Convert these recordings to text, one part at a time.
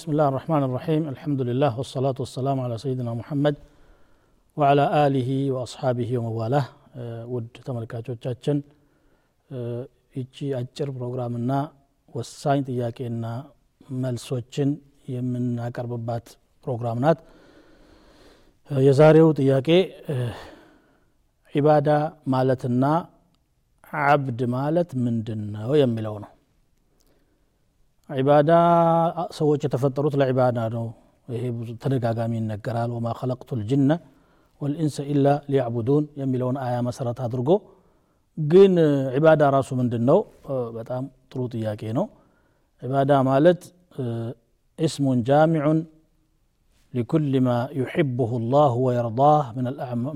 بسم الله الرحمن الرحيم الحمد لله والصلاة والسلام على سيدنا محمد وعلى آله وأصحابه ومواله ود تملكا جوجاتشن إيجي أجر بروغرامنا والساين تياكينا ملسوچن يمن أكر ببات بروغرامنات يزاريو تياكي عبادة مالتنا عبد مالت من دنا ويمي عبادة سويت تفطرت لعبادة وهي إيه، ترجع جامين نجرال وما خلقت الجنة والإنس إلا ليعبدون يملون آية مسرة هدرجو جن عبادة راسو من دنو بتام طروط ياكينو عبادة مالت اسم جامع لكل ما يحبه الله ويرضاه من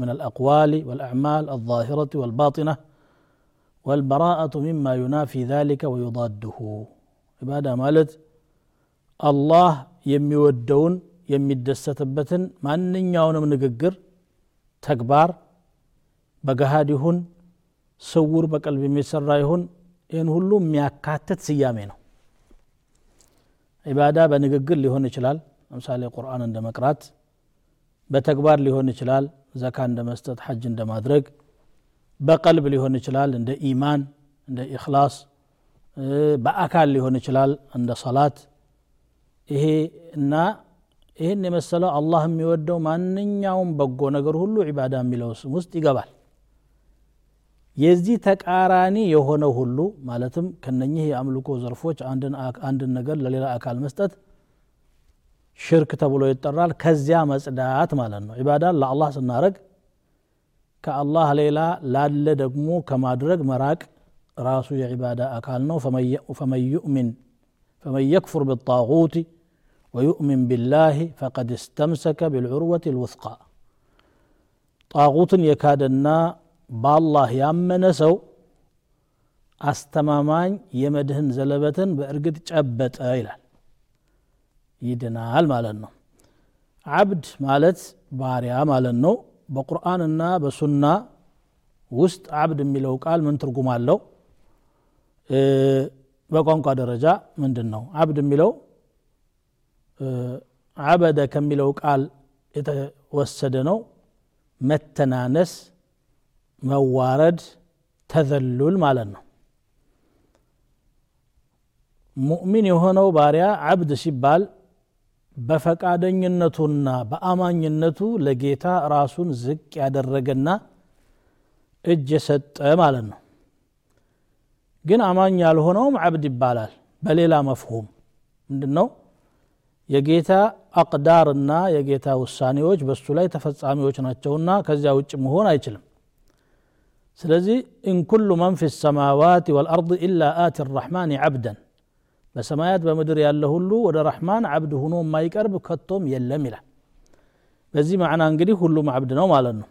من الأقوال والأعمال الظاهرة والباطنة والبراءة مما ينافي ذلك ويضاده ኢባዳ ማለት አላህ የሚወደውን የሚደሰትበትን ማንኛውንም ንግግር ተግባር በገሃድ ይሁን ስውር በቀልብ የሚሰራ ይሁን ይህን ሁሉ የሚያካትት ስያሜ ነው ኢባዳ በንግግር ሊሆን ይችላል ለምሳሌ ቁርአን እንደ መቅራት በተግባር ሊሆን ይችላል ዘካ እንደ መስጠት ሐጅ እንደ ማድረግ በቀልብ ሊሆን ይችላል እንደ ኢማን እንደ ኢክላስ በአካል ሊሆን ይችላል እንደ ሰላት ይሄ እና ይህን የመሰለው አላህ የሚወደው ማንኛውም በጎ ነገር ሁሉ ዒባዳ የሚለው ስም ውስጥ ይገባል የዚህ ተቃራኒ የሆነ ሁሉ ማለትም ከነኚህ የአምልኮ ዘርፎች አንድን ነገር ለሌላ አካል መስጠት ሽርክ ተብሎ ይጠራል ከዚያ መጽዳት ማለት ነው ዒባዳ ለአላህ ስናረግ ከአላህ ሌላ ላለ ደግሞ ከማድረግ መራቅ راسو عبادة أكالنا فمن يؤمن فمن يكفر بالطاغوت ويؤمن بالله فقد استمسك بالعروة الوثقى طاغوت يكادنا بالله يامنسو أستمامان يمدهن زلبة بأرقد جبت أيلا يدنا المالنا عبد مالت باريا مالنو بقرآن بقرآننا بسنة وست عبد ملوك قال من ترقم اللو በቋንቋ ደረጃ ምንድን ነው አብድ የሚለው አበደ ከሚለው ቃል የተወሰደ ነው መተናነስ መዋረድ ተዘሉል ማለት ነው ሙእሚን የሆነው ባሪያ አብድ ሲባል በፈቃደኝነቱና በአማኝነቱ ለጌታ ራሱን ዝቅ ያደረገና እጅ የሰጠ ማለት ነው ግን አማኝ ያልሆነውም አብድ ይባላል በሌላ መፍሁም ምንድን ነው የጌታ አቅዳርና የጌታ ውሳኔዎች በእሱ ላይ ተፈጻሚዎች ናቸውና ከዚያ ውጭ መሆን አይችልም ስለዚህ እንኩሉ መን ፊ ሰማዋት ወልአርድ ኢላ አቲ ራሕማን ዓብደን በሰማያት በምድር ያለ ሁሉ ወደ ረሕማን ዓብድ ሁኖ የማይቀርብ ከቶም የለም ይላል በዚህ ማዕና እንግዲህ ሁሉም ዓብድ ነው ማለት ነው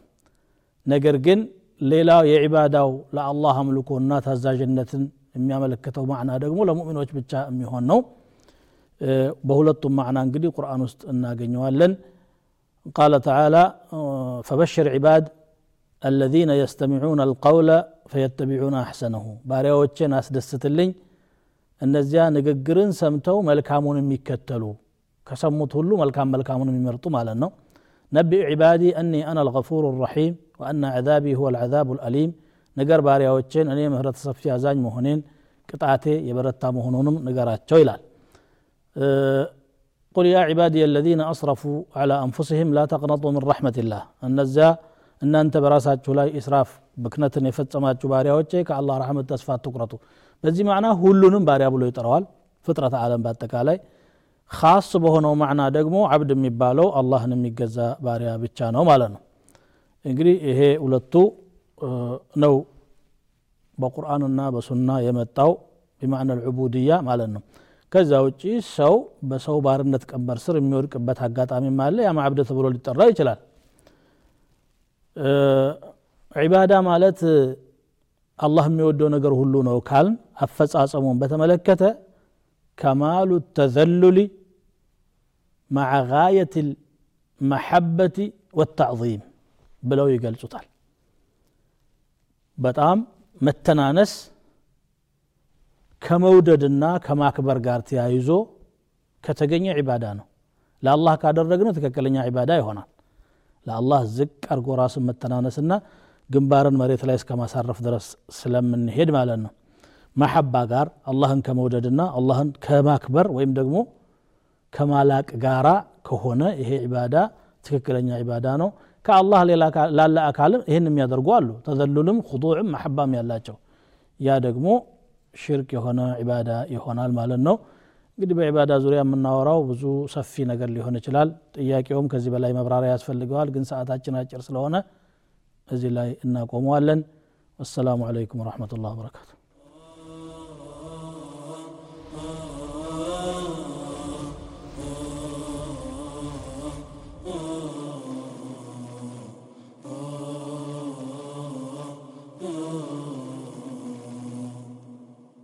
ነገር ግን ليلا يعباداو لا الله ملكو النات هزا جنة امي ملكتو معنا دقمو لمؤمن وجب جاء امي هونو بهولتو معنا انقدي قرآن است انا قال تعالى فبشر عباد الذين يستمعون القول فيتبعون أحسنه باريو وچه ناس دست اللي النزياء نققرن سمتو ملكامون ميكتلو كسموت هلو ملكام ملكامون ميمرتو مالنو نبي عبادي أني أنا الغفور الرحيم وأن عذابي هو العذاب الأليم نجر باري أوتشين أني مهرت صفي أزاج مهنين يبرت يبرتا مهنونم نقرات تشويلال أه، قل يا عبادي الذين أصرفوا على أنفسهم لا تقنطوا من رحمة الله أن الزا أن أنت براسات تولاي إسراف بكنة نفت سمات جباري أوتشيك الله رحمة تسفات تقرطو بزي معنى هلونم باري أبو يتروال فطرة عالم باتكالي خاص بهنو معنى دقمو عبد مبالو الله نمي قزا باري أبتشانو مالنو እንግዲህ ይሄ ሁለቱ ነው በቁርአንና በሱና የመጣው ቢማዕና ልዑቡድያ ማለት ነው ከዛ ውጪ ሰው በሰው ባርነት ቀንበር ስር የሚወድቅበት አጋጣሚም አለ ያ ማዕብደ ተብሎ ሊጠራ ይችላል ዒባዳ ማለት አላህ የሚወደው ነገር ሁሉ ነው ካልን አፈጻጸሙን በተመለከተ ከማሉ ተዘሉሊ ማዓ ጋየት መሐበቲ ወተዕظም ብለው ይገልጹታል በጣም መተናነስ ከመውደድና ከማክበር ጋር ተያይዞ ከተገኘ ዒባዳ ነው ለአላህ ካደረግነው ትክክለኛ ዒባዳ ይሆናል ለአላህ ዝቅ አርጎ ራስን መተናነስና ግንባርን መሬት ላይ እስከ ማሳረፍ ድረስ ስለምንሄድ ማለት ነው መሐባ ጋር አላህን ከመውደድና አላህን ከማክበር ወይም ደግሞ ከማላቅ ጋራ ከሆነ ይሄ ዒባዳ ትክክለኛ ዒባዳ ነው ከአላህ ሌላ ላለ አካልም ይህን የሚያደርጉ አሉ ተዘሉልም ሁዱዕም መሐባም ያላቸው ያ ደግሞ ሽርክ የሆነ ዒባዳ ይሆናል ማለት ነው እንግዲህ በዒባዳ ዙሪያ የምናወራው ብዙ ሰፊ ነገር ሊሆን ይችላል ጥያቄውም ከዚህ በላይ መብራሪያ ያስፈልገዋል ግን ሰዓታችን አጭር ስለሆነ እዚህ ላይ እናቆመዋለን والسلام عليكم ورحمة الله